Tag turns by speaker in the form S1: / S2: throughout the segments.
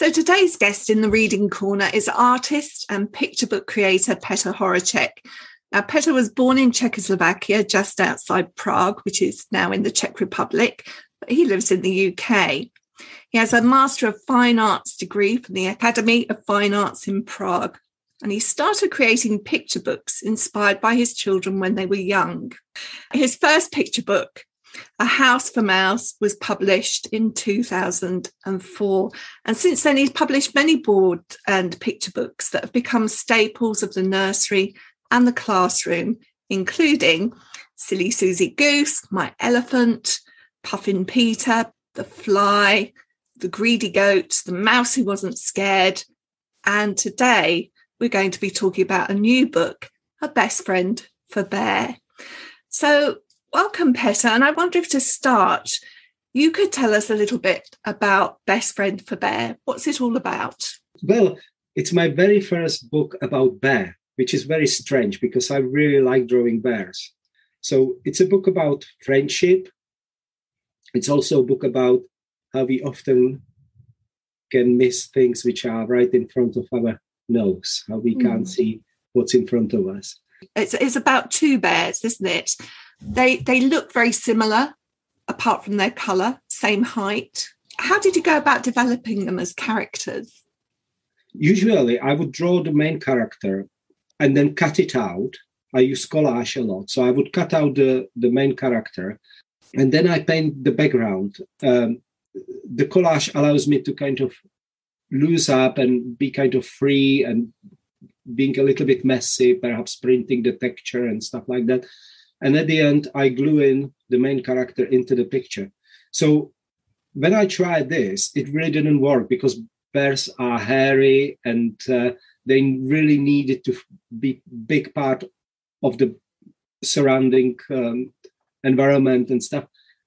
S1: So today's guest in the reading corner is artist and picture book creator Petr Horacek. Now, Petr was born in Czechoslovakia, just outside Prague, which is now in the Czech Republic, but he lives in the UK. He has a Master of Fine Arts degree from the Academy of Fine Arts in Prague. And he started creating picture books inspired by his children when they were young. His first picture book, A House for Mouse, was published in 2004. And since then, he's published many board and picture books that have become staples of the nursery and the classroom, including Silly Susie Goose, My Elephant, Puffin Peter, The Fly, The Greedy Goat, The Mouse Who Wasn't Scared. And today we're going to be talking about a new book, A Best Friend for Bear. So, welcome, Petr. And I wonder if to start, you could tell us a little bit about Best Friend for Bear. What's it all about?
S2: Well, it's my very first book about bear which is very strange because I really like drawing bears. So it's a book about friendship. It's also a book about how we often can miss things which are right in front of our nose, how we can't mm. see what's in front of us.
S1: It's, it's about two bears, isn't it? They they look very similar, apart from their colour, same height. How did you go about developing them as characters?
S2: Usually, I would draw the main character and then cut it out. I use collage a lot. So I would cut out the, the main character and then I paint the background. Um, the collage allows me to kind of loose up and be kind of free and being a little bit messy, perhaps printing the texture and stuff like that. And at the end, I glue in the main character into the picture. So when I tried this, it really didn't work because bears are hairy and uh, they really needed to be big part of the surrounding um, environment and stuff.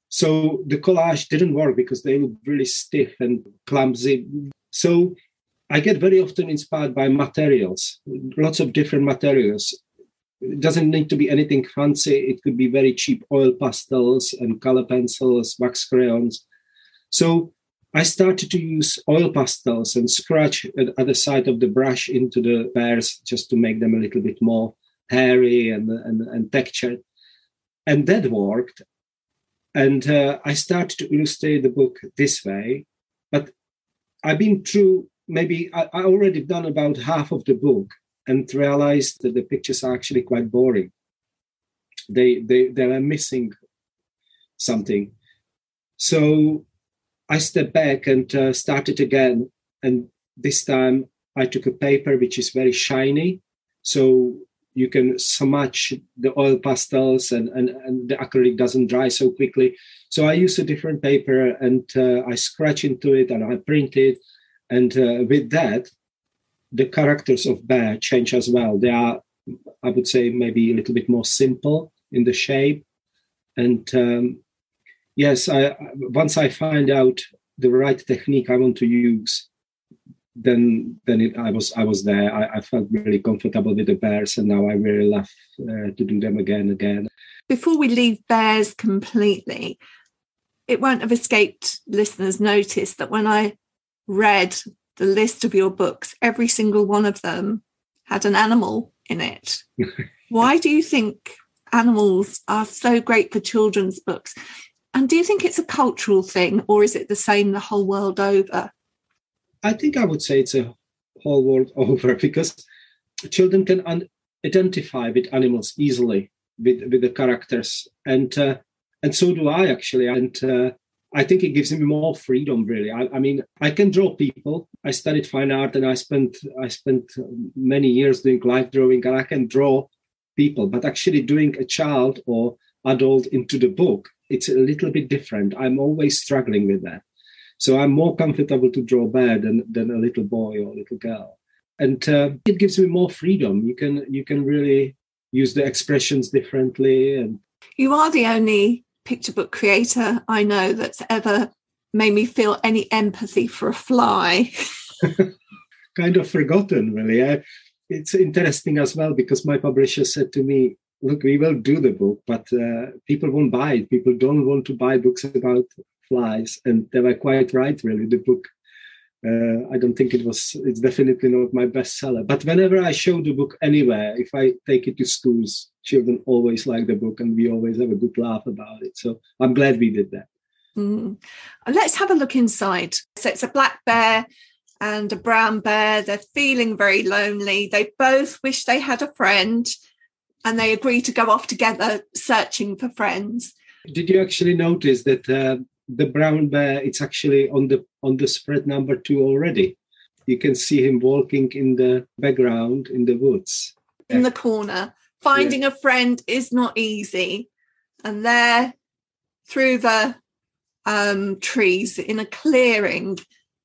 S2: So the collage didn't work because they look really stiff and clumsy. So I get very often inspired by materials, lots of different materials. It doesn't need to be anything fancy. It could be very cheap oil pastels and color pencils, wax crayons. So I started to use oil pastels and scratch at the side of the brush into the bears just to make them a little bit more hairy and, and, and textured. And that worked. And uh, I started to illustrate the book this way. But I've been through maybe, I, I already done about half of the book and realized that the pictures are actually quite boring. They, they, they are missing something. So I stepped back and uh, started again. And this time I took a paper which is very shiny. So you can smudge the oil pastels and, and, and the acrylic doesn't dry so quickly. So I use a different paper and uh, I scratch into it and I print it. And uh, with that, the characters of bear change as well. They are, I would say, maybe a little bit more simple in the shape. And um, yes, I, once I find out the right technique I want to use, then then it, I was I was there. I, I, felt really comfortable with the bears, and now I really love uh, to do them again and again.
S1: Before we leave bears completely, it won't have escaped listeners' notice that when I read the list of your books, every single one of them had an animal in it. Why do you think animals are so great for children's books? And do you think it's a cultural thing or is it the same the whole world over?
S2: I think I would say it's a whole world over because children can un- identify with animals easily with, with the characters and uh, and so do I actually and uh, I think it gives me more freedom really I, I, mean I can draw people I studied fine art and I spent I spent many years doing life drawing and I can draw people but actually doing a child or adult into the book it's a little bit different. I'm always struggling with that. So I'm more comfortable to draw bear than, than a little boy or a little girl. And uh, it gives me more freedom. You can you can really use the expressions differently. And
S1: you are the only picture book creator I know that's ever made me feel any empathy for a fly.
S2: kind of forgotten, really. I, it's interesting as well because my publisher said to me, look, we will do the book, but uh, people won't buy it. People don't want to buy books about flies. And they were quite right, really. The book Uh, I don't think it was. It's definitely not my bestseller. But whenever I show the book anywhere, if I take it to schools, children always like the book, and we always have a good laugh about it. So I'm glad we did that.
S1: Mm. Let's have a look inside. So it's a black bear and a brown bear. They're feeling very lonely. They both wish they had a friend, and they agree to go off together searching for friends.
S2: Did you actually notice that uh, the brown bear it's actually on the on the spread number two already you can see him walking in the background in the woods
S1: in the corner finding yeah. a friend is not easy and there through the um, trees in a clearing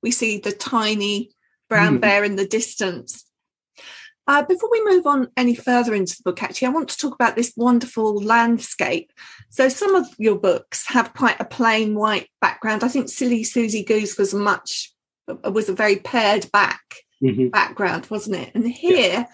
S1: we see the tiny brown mm. bear in the distance uh, before we move on any further into the book, actually, I want to talk about this wonderful landscape. So, some of your books have quite a plain white background. I think Silly Susie Goose was much was a very pared back mm-hmm. background, wasn't it? And here yeah.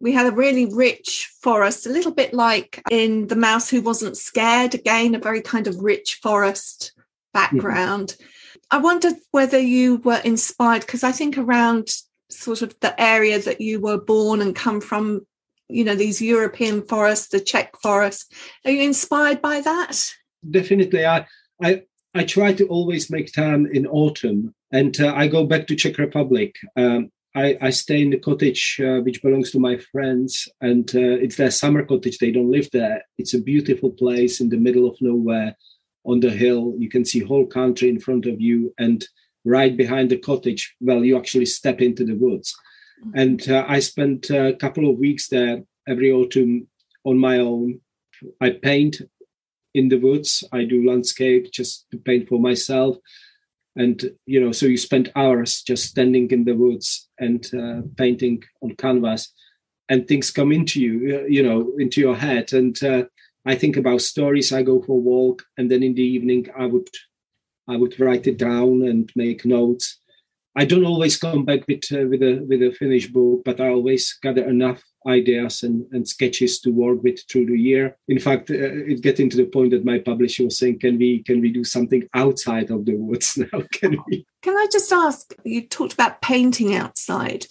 S1: we had a really rich forest, a little bit like in The Mouse Who Wasn't Scared. Again, a very kind of rich forest background. Mm-hmm. I wondered whether you were inspired because I think around sort of the area that you were born and come from you know these european forests the czech forest. Are you inspired by that?
S2: Definitely. I i i try to always make time in autumn and uh, i go back to czech republic. Um, I, I stay in the cottage uh, which belongs to my friends and uh, it's their summer cottage. They don't live there. It's a beautiful place in the middle of nowhere on the hill. You can see whole country in front of you and right behind the cottage, well, you actually step into the woods. Mm-hmm. And uh, I spent a couple of weeks there every autumn on my own. I paint in the woods. I do landscape just to paint for myself. And, you know, so you spend hours just standing in the woods and uh, painting on canvas and things come into you, uh, you know, into your head. And uh, I think about stories. I go for a walk. And then in the evening, I would I would write it down and make notes. I don't always come back with uh, with a with a finished book, but I always gather enough ideas and, and sketches to work with through the year. In fact, uh, it getting to the point that my publisher was saying, "Can we can we do something outside of the woods now? Can we?"
S1: Can I just ask? You talked about painting outside.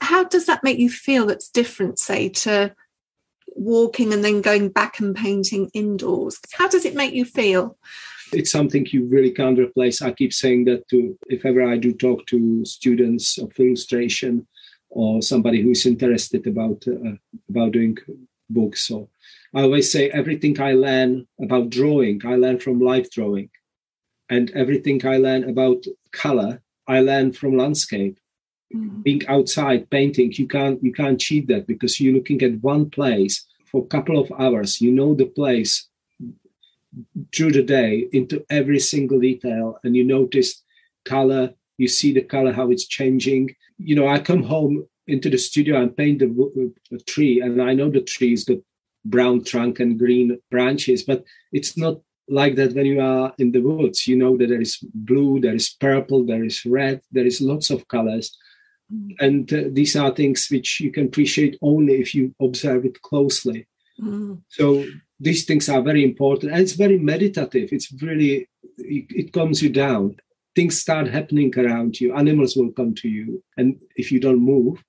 S1: How does that make you feel? That's different, say, to walking and then going back and painting indoors. How does it make you feel?
S2: It's something you really can't replace. I keep saying that to if ever I do talk to students of illustration or somebody who's interested about uh, about doing books. So I always say everything I learn about drawing, I learn from life drawing, and everything I learn about color, I learn from landscape. Mm-hmm. Being outside painting, you can't you can't cheat that because you're looking at one place for a couple of hours. You know the place through the day into every single detail and you notice color you see the color how it's changing you know i come home into the studio and paint the, the tree and i know the tree's got brown trunk and green branches but it's not like that when you are in the woods you know that there is blue there is purple there is red there is lots of colors mm. and uh, these are things which you can appreciate only if you observe it closely mm. so these things are very important and it's very meditative. It's really it, it calms you down. Things start happening around you. Animals will come to you. And if you don't move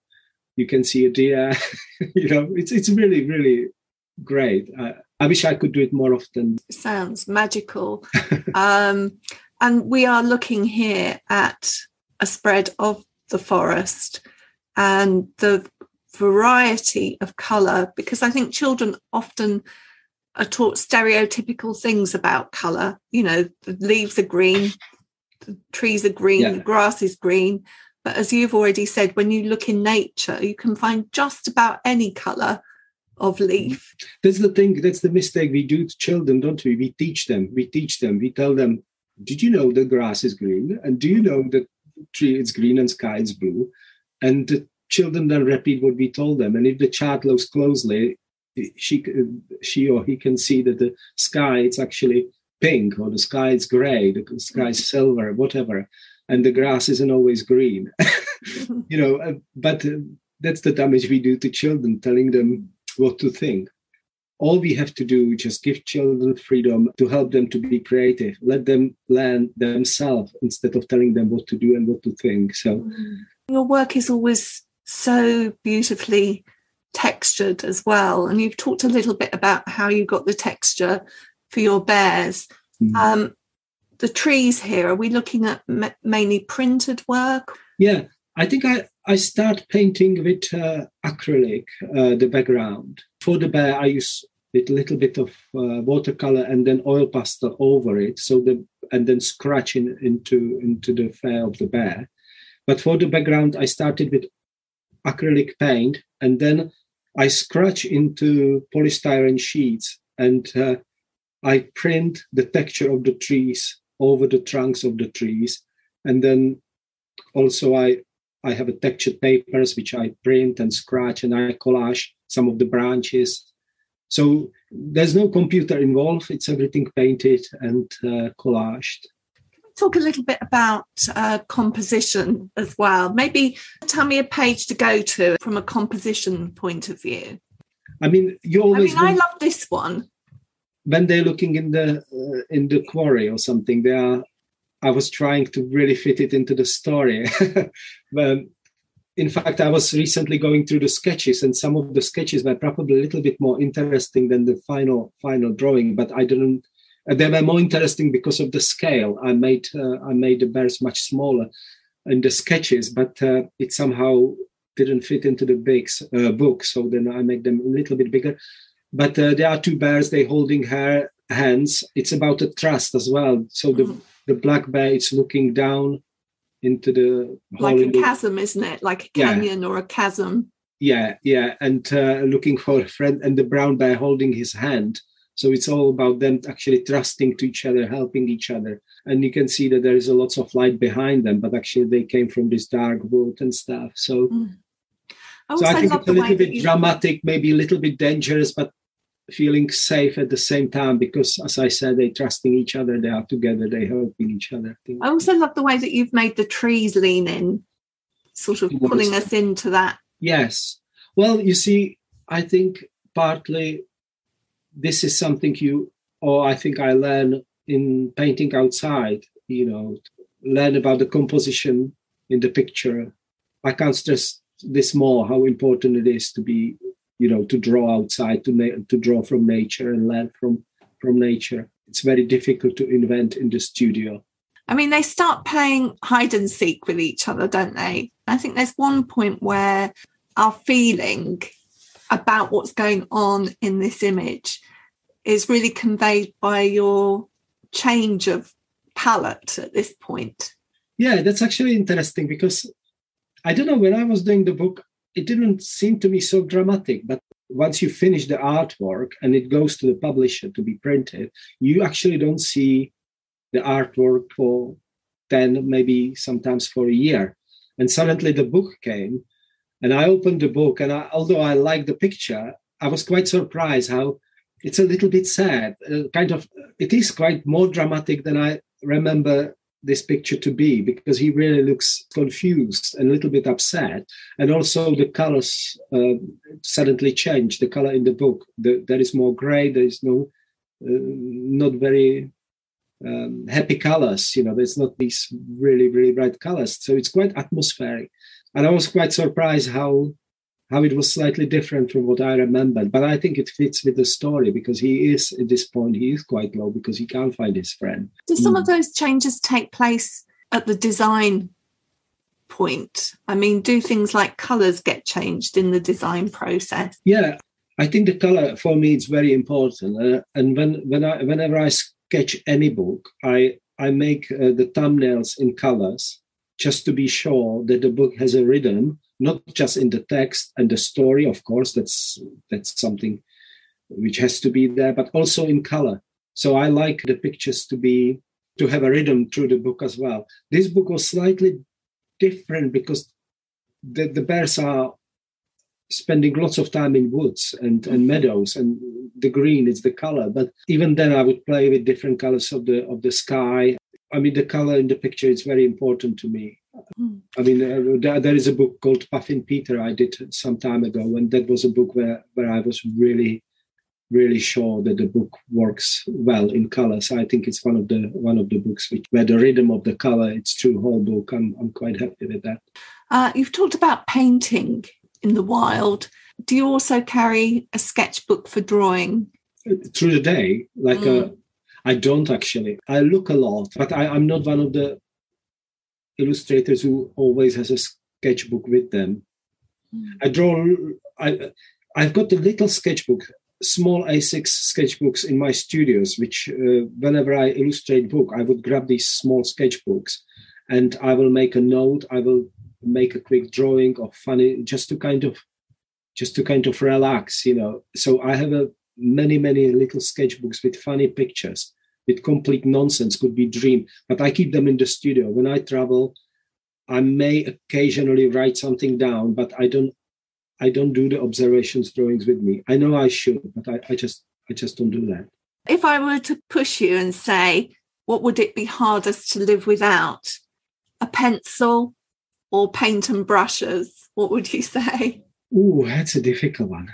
S2: you can see a deer you know it's it's really really great. I, I wish i could do it more often.
S1: Sounds magical. Um and we are looking here at a spread of the forest and the variety of color because i think children often are taught stereotypical things about color. You know, the leaves are green, the trees are green, yeah. the grass is green. But as you've already said, when you look in nature, you can find just about any color of mm-hmm. leaf.
S2: That's the thing, that's the mistake we do to children, don't we? We teach them, we teach them, we tell them, did you know the grass is green? And do you know that tree is green and sky is blue? And the children then repeat what we told them. And if the child looks closely, she she or he can see that the sky it's actually pink or the sky is gray the sky is silver whatever and the grass isn't always green. You know uh, but uh, that's the damage we do to children telling them what to think. All we have to do is just give children freedom to help them to be creative. Let them learn themselves instead of telling them what to do and what to think so.
S1: Mm. your work is always so beautifully textured as well. And you've talked a little bit about how you got the texture for your bears. Mm. um, the trees here are we looking at mainly printed work?
S2: Yeah i think i i start painting with uh, acrylic uh, the background. For the bear i use a little bit of uh, watercolor and then oil pastel over it so the and then scratching into into the fur of the bear. But for the background i started with acrylic paint and then i scratch into polystyrene sheets and uh, i print the texture of the trees over the trunks of the trees. And then also i i have a textured papers which i print and scratch and i collage some of the branches. So there's no computer involved. It's everything painted and uh, collaged
S1: talk a little bit about uh, composition as well. Maybe tell me a page to go to from a composition point of view.
S2: I mean you always
S1: i mean i love this one.
S2: When they're looking in the uh, in the quarry or something they are i was trying to really fit it into the story. But in fact i was recently going through the sketches and some of the sketches were probably a little bit more interesting than the final final drawing but i didn't they were more interesting because of the scale. I made uh, i made the bears much smaller in the sketches but uh, it somehow didn't fit into the big uh, book. So then i made them a little bit bigger. But uh, there are two bears they holding her hands. It's about a trust as well. So the mm-hmm. the black bear is looking down into the
S1: like a chasm isn't it? Like a canyon yeah. or a chasm.
S2: Yeah yeah. And uh, looking for a friend. And the brown bear holding his hand so it's all about them actually trusting to each other helping each other. And you can see that there is a lots of light behind them but actually they came from this dark wood and stuff. So mm. so I think it's a little bit dramatic, maybe a little bit dangerous, but feeling safe at the same time because as i said they're trusting each other they are together they're helping each other.
S1: I also love the way that you've made the trees lean in sort of pulling us into that.
S2: Yes. Well you see i think partly this is something you or i think i learn in painting outside you know learn about the composition in the picture. I can't stress this more how important it is to be you know to draw outside to na- to draw from nature and learn from from nature. It's very difficult to invent in the studio.
S1: I mean they start playing hide and seek with each other don't they? I think there's one point where our feeling about what's going on in this image is really conveyed by your change of palette at this point
S2: yeah that's actually interesting because i don't know when i was doing the book it didn't seem to me so dramatic. But once you finish the artwork and it goes to the publisher to be printed, you actually don't see the artwork for 10, maybe sometimes for a year. And suddenly the book came, and I opened the book, and I, although I liked the picture, I was quite surprised how it's a little bit sad. Uh, kind of, it is quite more dramatic than I remember this picture to be because he really looks confused and a little bit upset. And also the colors uh, suddenly change. The color in the book the, there is more gray there is no uh, not very um, happy colors you know there's not these really really bright colors. So it's quite atmospheric and i was quite surprised how how it was slightly different from what I remembered. But I think it fits with the story because he is at this point he is quite low because he can't find his friend.
S1: Do some mm. of those changes take place at the design point? I mean, do things like colours get changed in the design process?
S2: Yeah, I think the color for me is very important. Uh, and when when I whenever I sketch any book, I I make uh, the thumbnails in colors just to be sure that the book has a rhythm not just in the text and the story of course that's that's something which has to be there but also in color. So i like the pictures to be to have a rhythm through the book as well. This book was slightly different because the, the bears are spending lots of time in woods and, and meadows and the green is the color but even then i would play with different colors of the of the sky i mean the color in the picture is very important to me Mm. I mean, uh, there, there is a book called Puffin Peter I did some time ago, and that was a book where, where I was really really sure that the book works well in color. So I think it's one of the one of the books which, where the rhythm of the color it's true whole book. I'm I'm quite happy with that.
S1: Uh, you've talked about painting in the wild. Do you also carry a sketchbook for drawing?
S2: Through the day, like uh, mm. I don't actually. I look a lot, but I, I'm not one of the illustrators who always has a sketchbook with them. Mm. I draw. I I've got a little sketchbook small A6 sketchbooks in my studios, which uh, whenever I illustrate book, I would grab these small sketchbooks and I will make a note. I will make a quick drawing of funny, just to kind of, just to kind of relax, you know. So I have a many, many little sketchbooks with funny pictures, with complete nonsense, could be dream, but I keep them in the studio. When I travel, I may occasionally write something down, but I don't I don't do the observations drawings with me. I know I should, but I, I just I just don't do that.
S1: If I were to push you and say, what would it be hardest to live without? A pencil or paint and brushes? What would you say?
S2: Oh, that's a difficult one.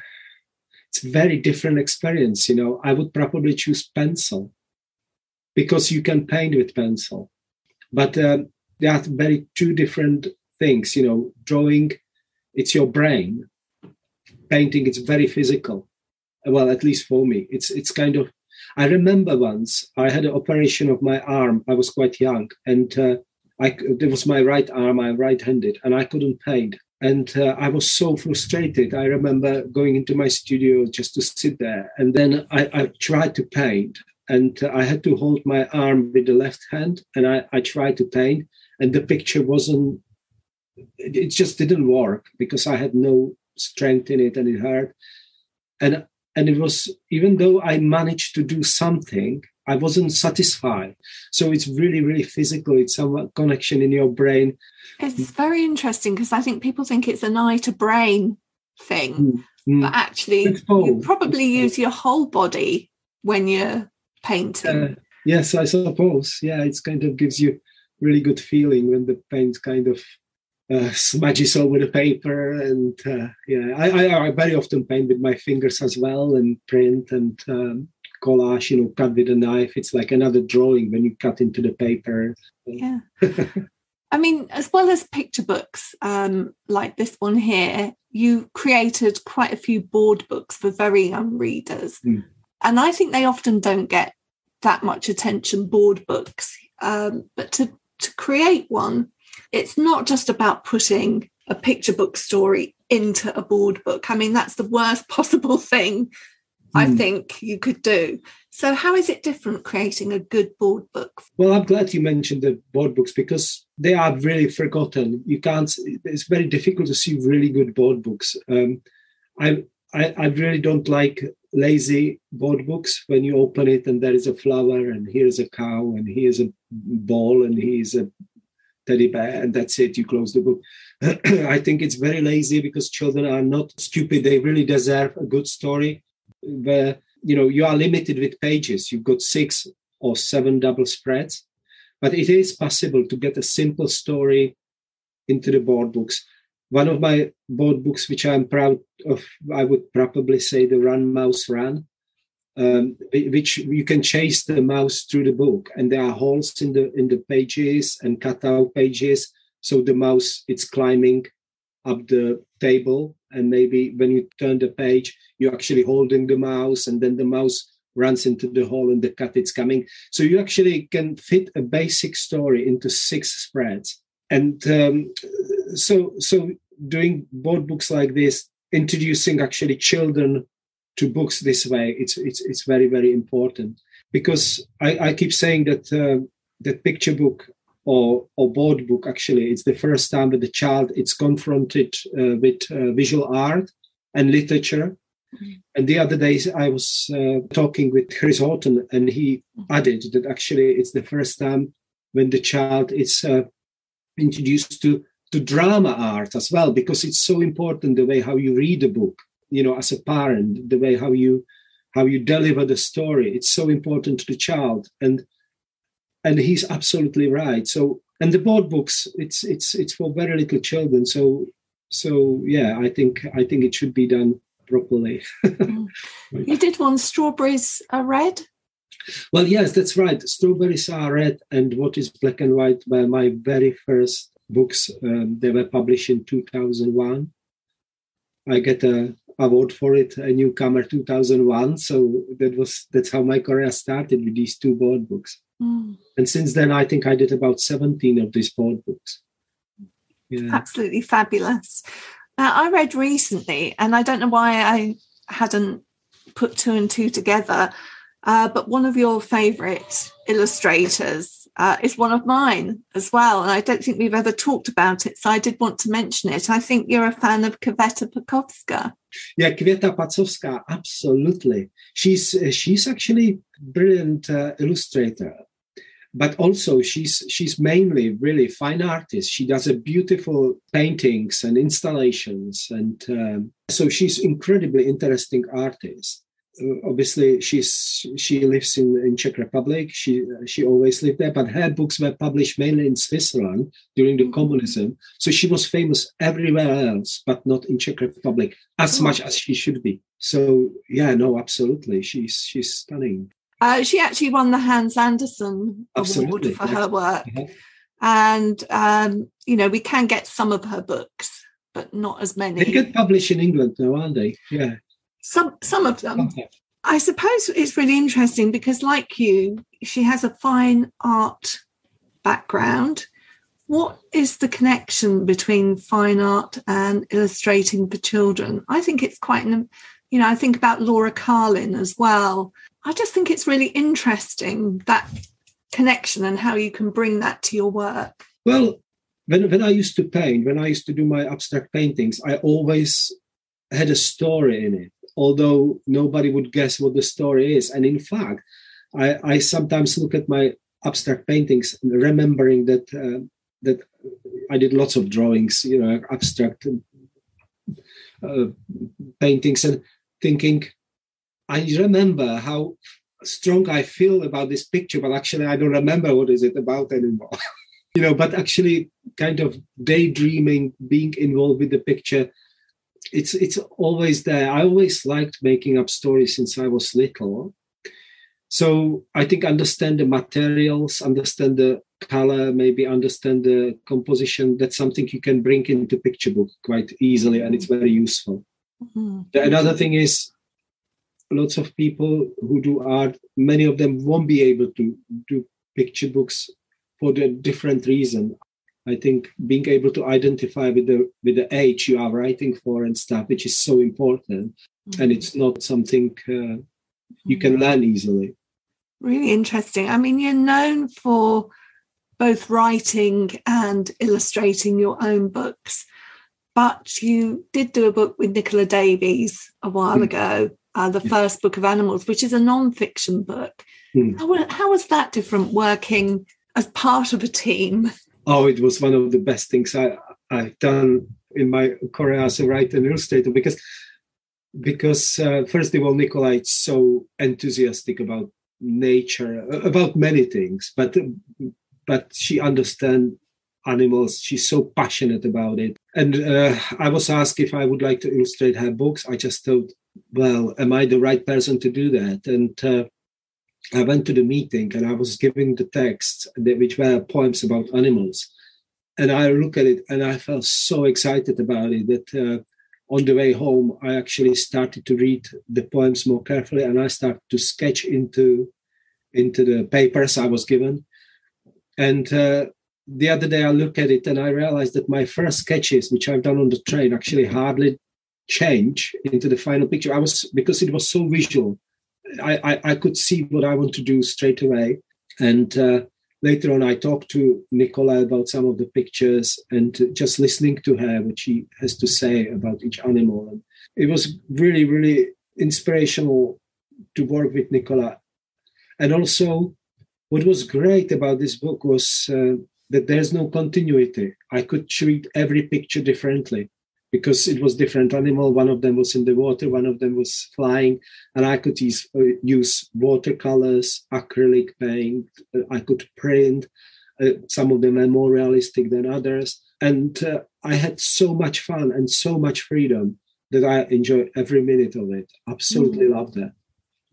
S2: It's a very different experience. You know, I would probably choose pencil because you can paint with pencil. But um, they are very two different things. You know, drawing, it's your brain painting it's very physical well at least for me it's it's kind of i remember once i had an operation of my arm i was quite young and uh, i it was my right arm i'm right-handed and i couldn't paint and uh, i was so frustrated i remember going into my studio just to sit there and then i, I tried to paint and i had to hold my arm with the left hand and I, I tried to paint and the picture wasn't it just didn't work because i had no strength in it and it hurt. And and it was even though i managed to do something i wasn't satisfied. So it's really really physical. It's some connection in your brain.
S1: It's very interesting because i think people think it's an eye to brain thing mm, mm. but actually you probably use your whole body when you're painting. Uh,
S2: yes i suppose. Yeah it's kind of gives you really good feeling when the paint kind of uh, smudges over the paper and uh, yeah I, I, I, very often paint with my fingers as well and print and um, collage you know cut with a knife. It's like another drawing when you cut into the paper.
S1: Yeah. I mean as well as picture books um, like this one here you created quite a few board books for very young readers. Mm. And i think they often don't get that much attention board books um, but to to create one it's not just about putting a picture book story into a board book. I mean, that's the worst possible thing mm. I hmm. think you could do. So, how is it different creating a good board book?
S2: Well, I'm glad you mentioned the board books because they are really forgotten. You can't, it's very difficult to see really good board books. Um, I, I, I really don't like lazy board books when you open it and there is a flower and here's a cow and here's a ball and here's a teddy bear and that's it you close the book. I think it's very lazy because children are not stupid they really deserve a good story where you know you are limited with pages. You've got six or seven double spreads but it is possible to get a simple story into the board books one of my board books which i'm proud of i would probably say the run mouse run um, which you can chase the mouse through the book, and there are holes in the in the pages and cutout pages, so the mouse it's climbing up the table, and maybe when you turn the page, you're actually holding the mouse, and then the mouse runs into the hole and the cut it's coming. So you actually can fit a basic story into six spreads, and um, so so doing board books like this, introducing actually children to books this way it's it's it's very very important. Because i, I keep saying that uh, the picture book or or board book actually it's the first time that the child it's confronted uh, with uh, visual art and literature. Mm-hmm. and the other days i was uh, talking with Chris Haughton and he added that actually it's the first time when the child is uh, introduced to to drama art as well because it's so important the way how you read a book you know as a parent the way how you how you deliver the story it's so important to the child and and he's absolutely right so and the board books it's it's it's for very little children so so yeah i think i think it should be done properly.
S1: Mm. you did one, Strawberries Are Red?
S2: Well, yes, that's right. Strawberries Are Red and What is Black and White by my very first books. Um, they were published in 2001. I get a award for it, a newcomer 2001. So that was that's how my career started with these two board books. Mm. And since then, I think I did about 17 of these board books.
S1: Yeah. Absolutely fabulous. Now, I read recently, and I don't know why I hadn't put two and two together, uh, but one of your favorite illustrators uh, is one of mine as well. And I don't think we've ever talked about it. So I did want to mention it. I think you're a fan of Květa Pacovská.
S2: Yeah, Květa Pacovská, absolutely. She's uh, she's actually brilliant uh, illustrator, but also she's she's mainly really fine artist. She does a beautiful paintings and installations, and um, so she's incredibly interesting artist. Obviously she's she lives in in Czech Republic. She she always lived there, but her books were published mainly in Switzerland during the mm-hmm. communism. So she was famous everywhere else, but not in Czech Republic as oh. much as she should be. So yeah, no, absolutely, she's she's stunning.
S1: Uh, she actually won the Hans Andersen Absolutely. Award for her work, uh-huh. and um, you know we can get some of her books, but not as many.
S2: They get published in England now, aren't they? Yeah.
S1: Some some of them. Okay. I suppose it's really interesting because, like you, she has a fine art background. What is the connection between fine art and illustrating for children? I think it's quite an, you know, I think about Laura Carlin as well. I just think it's really interesting that connection and how you can bring that to your work.
S2: Well, when, when I used to paint, when I used to do my abstract paintings, I always had a story in it although nobody would guess what the story is. And in fact, I, I sometimes look at my abstract paintings, remembering that uh, that I did lots of drawings, you know, abstract uh, paintings, and thinking, I remember how strong I feel about this picture, but actually I don't remember what is it about anymore. you know, but actually kind of daydreaming, being involved with the picture it's it's always there. I always liked making up stories since I was little. So I think understand the materials, understand the color, maybe understand the composition. That's something you can bring into picture book quite easily, and it's very useful. Mm-hmm. Another thing is lots of people who do art, many of them won't be able to do picture books for the different reason. I think being able to identify with the with the age you are writing for and stuff, which is so important, mm-hmm. and it's not something uh, you can mm-hmm. learn easily.
S1: Really interesting. I mean, you're known for both writing and illustrating your own books, but you did do a book with Nicola Davies a while mm. ago, uh, the yeah. first book of animals, which is a non-fiction book. Mm. How, how was that different working as part of a team?
S2: Oh, it was one of the best things I, I've done in my career as a writer and illustrator because because uh, first of all, Nicola is so enthusiastic about nature, about many things, but but she understands animals. She's so passionate about it. And uh, I was asked if I would like to illustrate her books. I just thought, well, am I the right person to do that? And uh, I went to the meeting and I was giving the text, which were poems about animals. And I look at it and I felt so excited about it that uh, on the way home, I actually started to read the poems more carefully and I started to sketch into, into the papers I was given. And uh, the other day I look at it and I realized that my first sketches, which I've done on the train, actually hardly change into the final picture. I was because it was so visual I, I, could see what I want to do straight away. And uh, later on, I talked to Nicola about some of the pictures and just listening to her, what she has to say about each animal. And it was really, really inspirational to work with Nicola. And also, what was great about this book was uh, that there's no continuity. I could treat every picture differently because it was different animal. One of them was in the water, one of them was flying, and I could use, uh, use watercolors, acrylic paint. Uh, I could print. Uh, some of them are more realistic than others, and uh, I had so much fun and so much freedom that I enjoyed every minute of it. Absolutely mm. loved it.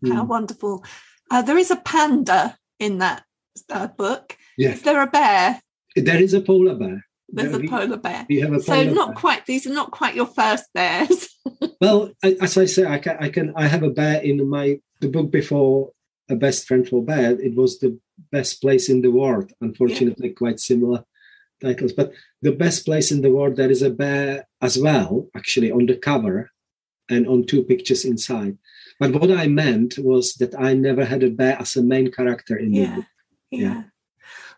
S1: Mm. How wonderful! Uh, there is a panda in that uh, book. Yeah. Is there a bear?
S2: There is a polar bear.
S1: There's a polar bear.
S2: Have a
S1: so not bear. quite. These are not quite your first bears.
S2: well, as I say, I can, I can. I have a bear in my the book before a best friend for bear. It was the best place in the world. Unfortunately, yeah. quite similar titles. But the best place in the world, there is a bear as well, actually on the cover, and on two pictures inside. But what I meant was that I never had a bear as a main character in
S1: yeah.
S2: the book.
S1: Yeah. yeah.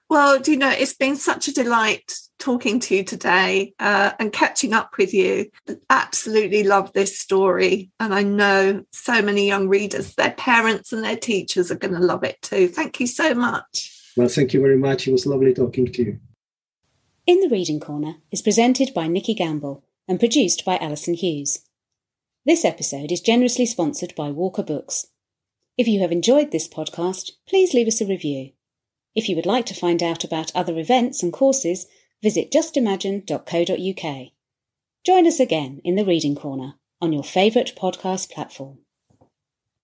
S1: Well, do you know, it's been such a delight talking to you today uh, and catching up with you. Absolutely love this story. And I know so many young readers, their parents and their teachers are going to love it too. Thank you so much.
S2: Well, thank you very much. It was lovely talking to you.
S3: In the Reading Corner is presented by Nikki Gamble and produced by Alison Hughes. This episode is generously sponsored by Walker Books. If you have enjoyed this podcast, please leave us a review. If you would like to find out about other events and courses, visit justimagine.co.uk. Join us again in the Reading Corner on your favourite podcast platform.